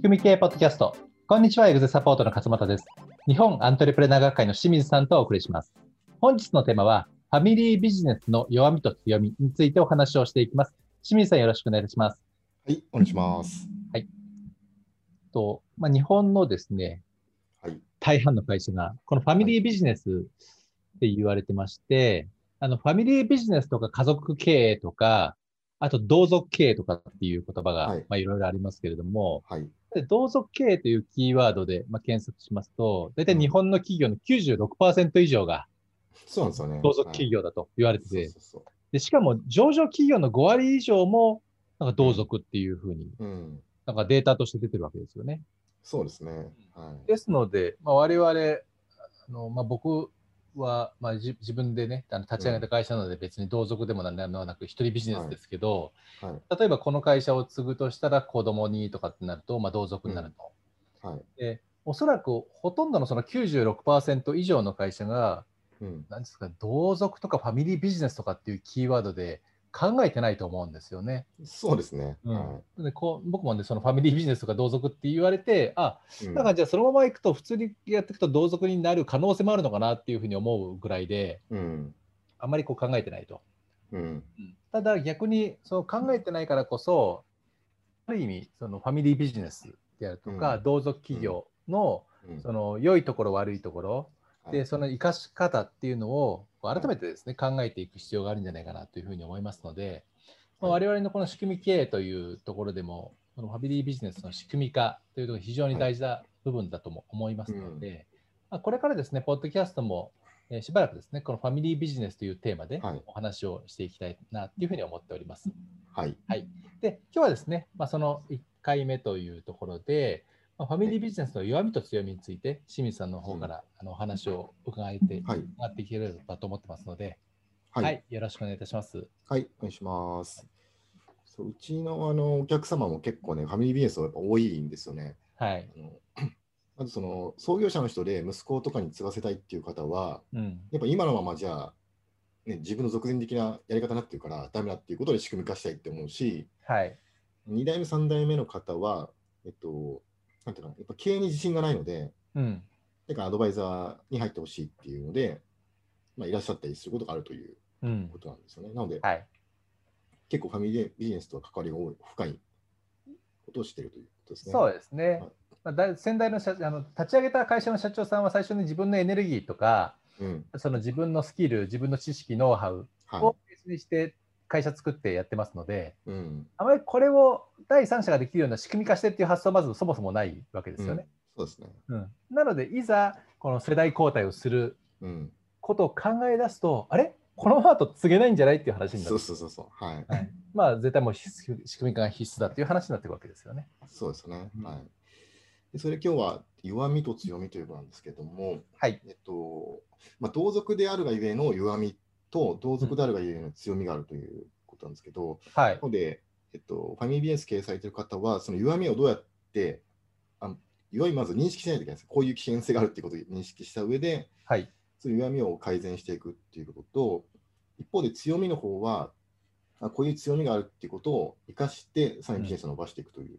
仕組み系ポッドキャスト。こんにちは、エグゼサポートの勝俣です。日本アントレプレナー学会の清水さんとお送りします。本日のテーマは、ファミリービジネスの弱みと強みについてお話をしていきます。清水さん、よろしくお願いします。はい、お願いします。とまあ、日本のですね、はい。大半の会社が、このファミリービジネスって言われてまして、あの、ファミリービジネスとか家族経営とか、あと同族経営とかっていう言葉が、はいまあいろいろありますけれども、はい。で同族経営というキーワードで、まあ、検索しますと、大体日本の企業の96%以上がそうなんですよね。同族企業だと言われてて、でしかも上場企業の5割以上もなんか同族っていうふうに。うん。なんかデータとして出てるわけですよね。そうですね。はい。ですので、まあ、我々、あのまあ、僕は、まあ、じ自分でね、あの立ち上げた会社なので別に同族でも何でもなく一人ビジネスですけど、はい。例えばこの会社を継ぐとしたら子供にとかってなると、まあ、同族になると。はい。でおそらくほとんどのその96%以上の会社が、うん。なんですか、同族とかファミリービジネスとかっていうキーワードで考えてないと思うんですよね。そうですね。うんはでこう僕もね、そのファミリービジネスとか同族って言われて、あ、だからじゃあそのままいくと普通にやっていくと同族になる可能性もあるのかなっていうふうに思うぐらいで、うん。あまりこう考えてないと。うん。ただ逆にそう考えてないからこそ、ある意味そのファミリービジネスであるとか、うん同族企業のうんその良いところ悪いところ、はいでその生かし方っていうのを改めてですね考えていく必要があるんじゃないかなというふうに思いますので、まあ、はい我々のこの仕組み経営というところでもこのファミリービジネスの仕組み化というところが非常に大事な部分だとも思いますので、まあ、これからですねポッドキャストも、えーしばらくですねこのファミリービジネスというテーマではい。お話をしていきたいなというふうに思っております。はい。で今日はですね、まあ、その1回目というところで、まあ、ファミリービジネスの弱みと強みについて清水さんの方から、あのお話を伺えて、はい。伺っていければと思ってますので、ははいい、よろしくお願いいたします。はい。お願いします。そううちのあのお客様も結構ね、ファミリービジネスは多いんですよね。はい。あの まずその創業者の人で息子とかに継がせたいっていう方は、うん。やっぱ今のままじゃあ、ね、自分の属人的なやり方になってるからダメだっていうことで仕組み化したいって思うし、はい。2代目、3代目の方は、えっと、なんていうの、やっぱ経営に自信がないので、うん。だからアドバイザーに入ってほしいっていうので、まあ、いらっしゃったりすることがあるといううんこ。となんですよね。なので、はい。結構ファミリービジネスとは関わりが多い、深いことをしているということですね。そうですねはい。まあ、だ先代の社あの立ち上げた会社の社長さんは最初に自分のエネルギーとか、うん。その自分のスキル、自分の知識、ノウハウはいを。ベースにして会社作ってやってますので、うん。あまりこれを第三者ができるような仕組み化してっていう発想はまずそもそもないわけですよね。そうですね。うんなので、いざこの世代交代をするうん。ことを考え出すと、あれ？このままだと告げないんじゃないっていう話になる。そうそうそうそう。はい。はい、まあ、絶対もう仕組み化が必須だっていう話になっていくわけですよね。そうですね。うんはい。でそれ今日は弱みと強みということなんですけども、はい。えっと、まあ、同族であるがゆえの弱みと、同族であるがゆえの強みがあるということなんですけど、はいな。ので、えっと、ファミリービジネス経営されている方は、その弱みをどうやって、あ弱みまず認識しないといけないです。こういう危険性があるっていうことを認識した上で、はい。その弱みを改善していくっていうことと、一方で強みの方は、あこういう強みがあるっていうことを生かして、さらにビジネスを伸ばしていくというえ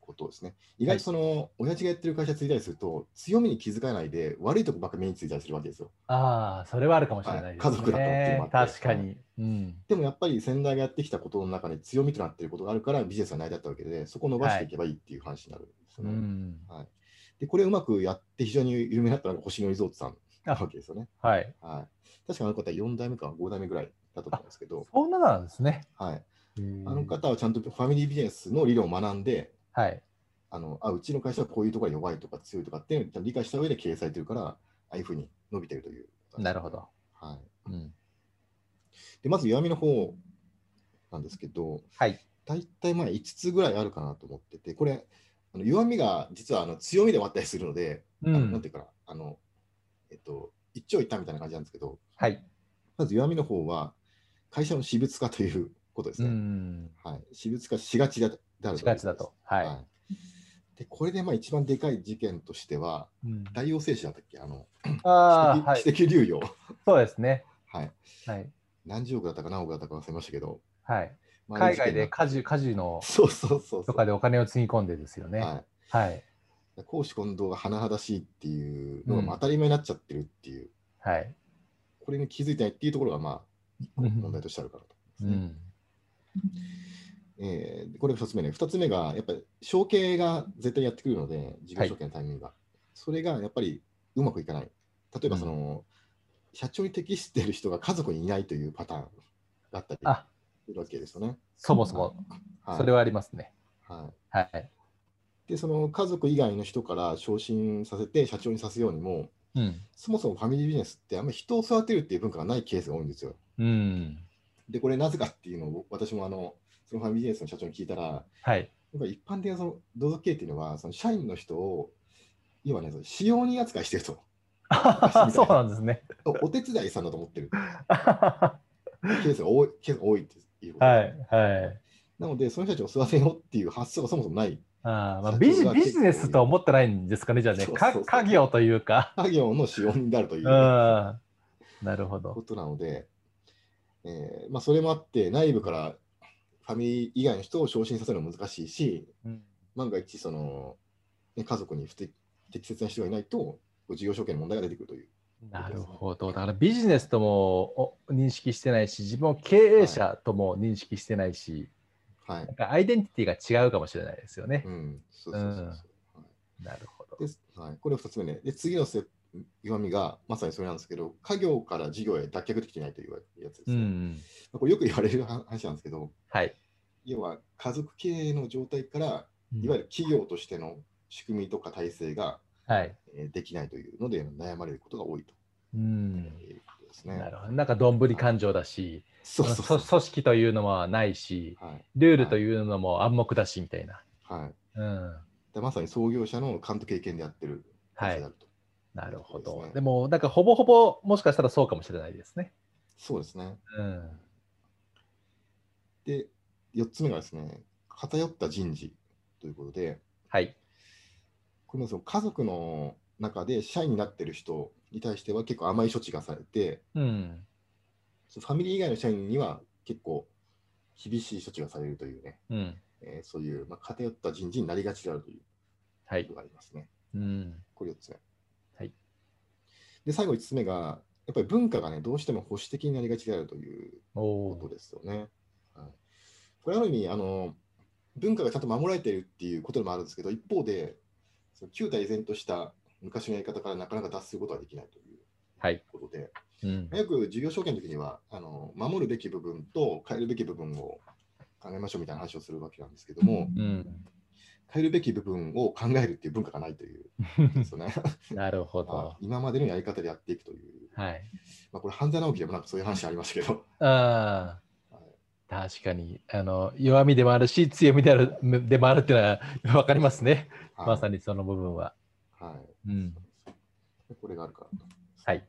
ことですね。意外とその、親父がやってる会社継いだりすると、強みに気づかないで、悪いとこばっか目についたりするわけですよ。ああ、それはあるかもしれないですね。はい家族だとっていう確かに。うん。でもやっぱり先代がやってきたことの中に強みとなっていることがあるから、ビジネスが成り立ったわけで、そこを伸ばしていけばいいっていう話になるんですうよね。ん。はい、でこれをうまくやって非常に有名になったのが星野リゾートさんなわけですよね。はい。はい、確かあの方4代目か5代目ぐらいだと思うんですけど、そんななんですね。はい、うんあの方はちゃんとファミリービジネスの理論を学んで、はい。あのあうちの会社はこういうところが弱いとか強いとかって理解した上で経営されてるから、ああいうふうに伸びてるという。なるほど。はい、うん。でまず弱みの方なんですけど、はい。大体まあ5つぐらいあるかなと思ってて、これ、あの弱みが実はあの強みで終わったりするので、うあのなんん。ていうかな、あの、えっと、一長一短みたいな感じなんですけど、はい。まず弱みの方は、会社の私物化ということですうね。ん。はい、私物化しがちだしがちだと。はい。はいでこれでまあ一番でかい事件としては、うん大王製紙だったっけ？あの、ああ、はい私。的流用、そうですね。はい。はい。何十億だったか何億だったか忘れましたけど、はい。まあ海外であカジカジノれ事件がそうそうそう。とかでお金をつぎ込んでですよね。ははい。い。公私混同が甚だしいっていうのが当たり前になっちゃってるっていう、はい。これに気づいてないっていうところが、まあ、問題としてあるかなとね。ん。えーこれが2つ目ね。2つ目が、やっぱり承継が絶対やってくるので、事業承継のタイミングが。それがやっぱりうまくいかない。例えば、その、社長に適している人が家族にいないというパターンだったりあ、するわけですよね。そもそも、はい、それはありますね。はい。はい。で、その家族以外の人から昇進させて社長にさせようにも、うん。そもそもファミリービジネスってあんまり人を育てるっていう文化がないケースが多いんですよ。うん。で、これなぜかっていうのを私もあの、そのファミリービジネスの社長に聞いたら、はい。やっぱり一般的なその同族経営っていうのは、その社員の人を、要はね、その使用人扱いしてると。そうなんですね。おお手伝いさんだと思ってるは ケースが多いケースが多いっていうことい。ではい。なので、その人たちを育てようっていう発想がそもそもない。あーまあ、ビジビジネスとは思ってないんですかね、じゃあね。家業というか。作業の使用人であるといううん。なるほど。ことなので、えーまあ、それもあって、内部からファミリー以外の人を昇進させるのは難しいし、うん万が一その、ね、家族に不適適切な人がいないと、事業承継の問題が出てくるという。なるほど。だからビジネスともお認識してないし、自分を経営者とも認識してないし、はいなん。かアイデンティティが違うかもしれないですよねう。ん、そうそうそうそう。はいなるほど。ですはい、これ2つ目ね。で、次のステップ弱みがまさにそれなんですけど、家業から事業へ脱却できていないというやつですね。うんうん。まあこれよく言われる話なんですけど、はい。要は家族経営の状態から、いわゆる企業としての仕組みとか体制がはい。えーできないというので悩まれることが多いとうん。ですね。なるほど。なんかどんぶり感情だし、そうそう組織というのもないし、はい。ルールというのも暗黙だしみたいな。はい。うん。でまさに創業者の監督経験でやってるはい会社であると。なるほど。ですねでも、なんかほぼほぼもしかしたらそうかもしれないですね。そうですね。うん。で、4つ目がですね、偏った人事ということで、はい。これもその家族の中で社員になってる人に対しては結構甘い処置がされて、うん。ファミリー以外の社員には結構厳しい処置がされるというね、うん。えーそういう、まあ、偏った人事になりがちであるというはいこと。がありますね。うん。これ4つ目。はい。で、最後5つ目が、やっぱり文化がね、どうしても保守的になりがちであるということ。ですよね。はい、これある意味あの、文化がちゃんと守られているっていうことでもあるんですけど、一方で、その旧体依然とした昔のやり方からなかなか脱することはできないというはい。ことで、うん。よく事業承継の時にはあの、守るべき部分と変えるべき部分を考えましょうみたいな話をするわけなんですけども、うん。変えるべき部分を考えるっていう文化がないというね。なるほあど。今までのやり方でやっていくという、はい。まあ、これ、半沢直樹でもなんかそういう話ありましたけど、ああ。はい確かにあの弱みでもあるし強みであるでもあるっていうのは分かりますね、はいまさにその部分は。はいうん、これがあるからと。はい。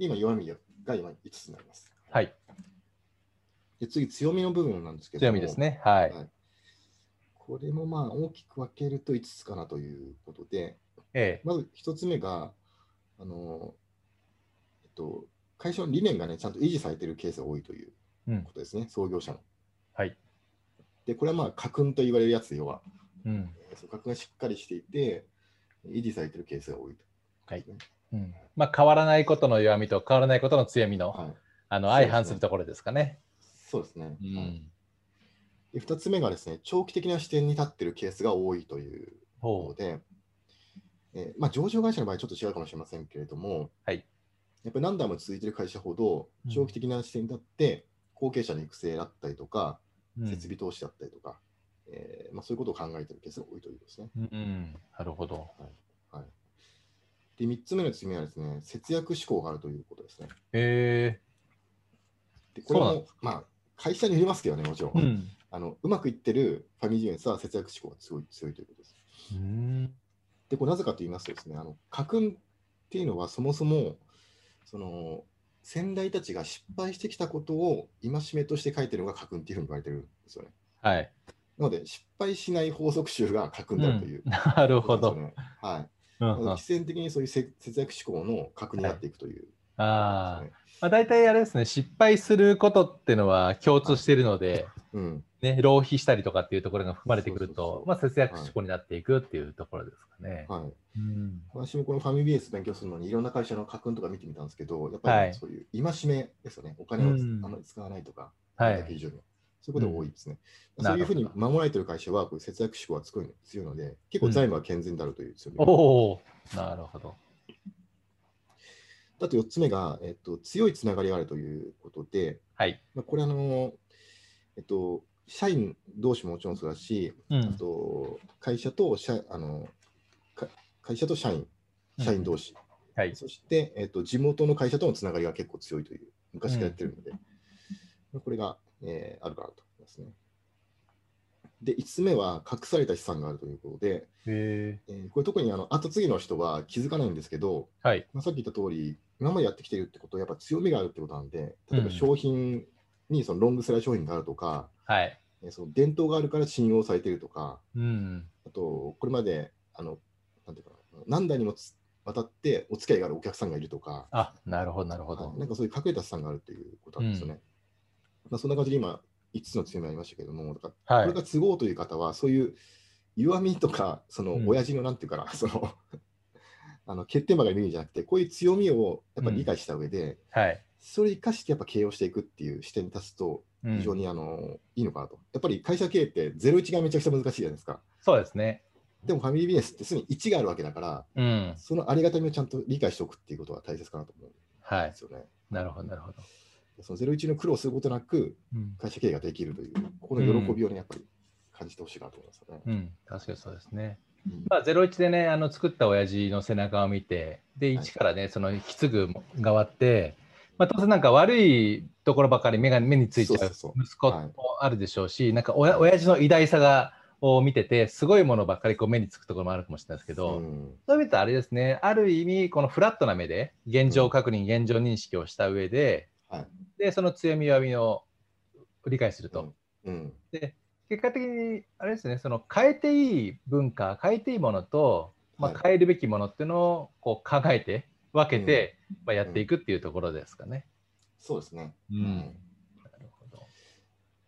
今、弱みが今5つになります。はい、で次、強みの部分なんですけども強みです。ね。はい。はいこれもまあ大きく分けると5つかなということで、ええ。まず1つ目が、あのえっと、会社の理念がね、ちゃんと維持されているケースが多いといううんこ。とですね、創業者の。はい。で、これはまあ、家訓と言われるやつで、要は、うん。えーその家訓がしっかりしていて、維持されているケースが多いと。はい。うん、まあ変わらないことの弱みと変わらないことの強みの、はい、あの相反するところですかね。そうですね。はいうん。で2つ目がですね、長期的な視点に立っているケースが多いというほので、えーまあ、上場会社の場合ちょっと違うかもしれませんけれども、はいやっぱり何代も続いている会社ほど、長期的な視点に立って、後継者の育成だったりとか、う。うん設備投資だったりとか、えーまあ、そういうことを考えているケースが多いということですね。うんうん、なるほど。はい、で3つ目の強みはですね、節約志向があるということですね。へでこれも、まあ、会社によりますけどね、もちろん。え。うん。あのうまくいってるファミリービジネスは節約志向が強い強いということです。うん。で、これなぜかと言いますとですね、あの家訓っていうのはそもそも、その先代たちが失敗してきたことを戒めとして書いてるのが家訓っていうふうに言われてるんですよね。はい。なので、失敗しない法則集が家訓であるという、なるほど。ね。はい。うんうん必然的にそういうせ節約志向の核になっていくというあーまあ、大体あれですね、失敗することっていうのは共通しているので、うん、ね、浪費したりとかっていうところが含まれてくるとまあ、節約志向になっていくっていうところですかね。はい。うん、私もこのファミリーベース勉強するのにいろんな会社の家訓とか見てみたんですけど、やっぱはいりそういう戒めですよね。お金をあの使わないとか、はい。以上に。そういうことが多いですね。うんそういうふうに守られてる会社はこう節約志向が強い強いので、結構財務は健全であるという強み、おおなるほど。あと4つ目が、えっと、強いつながりがあるということで、はい。まあ、これあの、えっと、社員同士ももちろんそうだし、あうん。と会社と社あのか会社と社員、社員同士、はい。そして、えっと、地元の会社とのつながりが結構強いという、昔からやってるので、これが、えーあるかなと思いますね。で、5つ目は隠された資産があるということで、へえーこれ特にあの後継ぎの人は気づかないんですけど、ーはい。まあ、さっき言った通り、今までやってきているってことはやっぱ強みがあるってことなんで、例えばうん商品にそのロングセラー商品があるとか、はい。えーその伝統があるから信用されているとか、うん。あと、これまで、あの、なんていうかな、何代にもつ渡ってお付き合いがあるお客さんがいるとか、あ、なるほど、なるほどはい。なんかそういう隠れた資産があるっていうことなんですよね。まあ、そんな感じで今、5つの強みありましたけども、だからはいこれが都合という方は、そういう弱みとか、そのうん親父のなんていうかな、その あの欠点ばかり見るんじゃなくて、こういう強みをやっぱり理解した上で、はい。それを生かしてやっぱ経営をしていくっていう視点に立つと、うん非常にあの、いいのかなと。やっぱり会社経営って01がめちゃくちゃ難しいじゃないですか。そうですね。でもファミリービジネスってすでに1があるわけだから、うん。そのありがたみをちゃんと理解しておくっていうことが大切かなと思うんはい。ですよね。なるほど、なるほど。その01の苦労することなくうん。会社経営ができるという、ここの喜びをね、やっぱり感じてほしいなと思いますよね。うん。確かにそうですね。うんまあ、01でね、あの作った親父の背中を見て、で、はい1からね、その引き継ぐ側って、まあ、当然なんか悪いところばかり目が目についちゃそう息子はい。もあるでしょうし、なんか親親父の偉大さがを見てて、すごいものばっかりこう目につくところもあるかもしれないですけど、うん。そういう意味ではあれですね、ある意味、このフラットな目で現状確認、現状認識をした上で、はい。でその強み弱みを理解すると。うん。で結果的にあれですねその変えていい文化変えていいものと、まあはい。変えるべきものっていうのをこう考えて分けて、まあ、やっていくっていうところですかね。そうですね。うんはいなるほど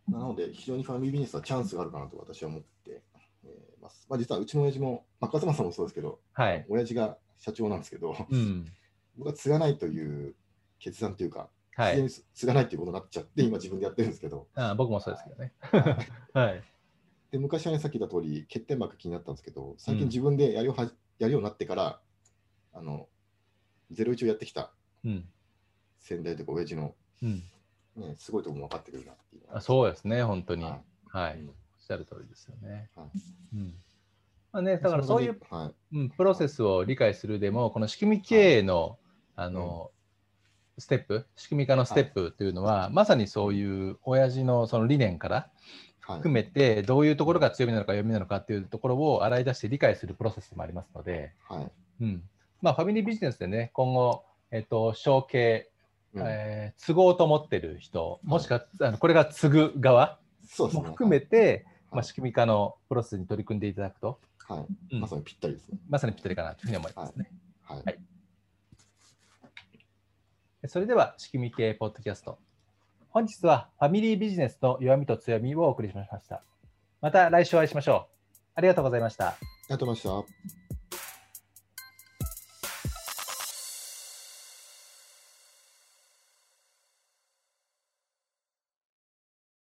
なので、非常にファミリービジネスはチャンスがあるかなと私は思ってえーます。まあ、実はうちの親父も、まあ、勝間さんもそうですけど、はい。親父が社長なんですけど、うん。僕は継がないという決断というか、はい。自然に継がないということになっちゃって、今自分でやってるんですけど、あ僕もそうですけどね。はい。で昔はね、さっき言った通り、欠点ばっか気になったんですけど、最うん近自分でやるようはやるようになってから、あの、01をやってきたうん。先代というか、親父の、うん。ね、すごいとこも分かってくるなっていうあそうですね、本当に。ははい。うんおっしゃる通りですよね。はいうん。まあね、だからそういう、はい、うん、プロセスを理解するでも、この仕組み経営の、あの、ステップ、仕組み化のステップというのは、まさにそういう親父のその理念からはい、含めて、どういうところが強みなのか弱みなのかっていうところを洗い出して理解するプロセスもありますので、はいうん。まあ、ファミリービジネスでね、今後、えっと、承継、うんえー継ごうと思ってる人、もしくは、あのこれが継ぐ側。も含めて、まあ、はい仕組み化のプロセスに取り組んでいただくと、はい、うんまさにぴったりですね。まさにぴったりかなというふうに思いますね。はい。はいそれでは、仕組み系ポッドキャスト。本日はファミリービジネスの弱みと強みをお送りしました。また来週お会いしましょう。ありがとうございました。ありがとうございました。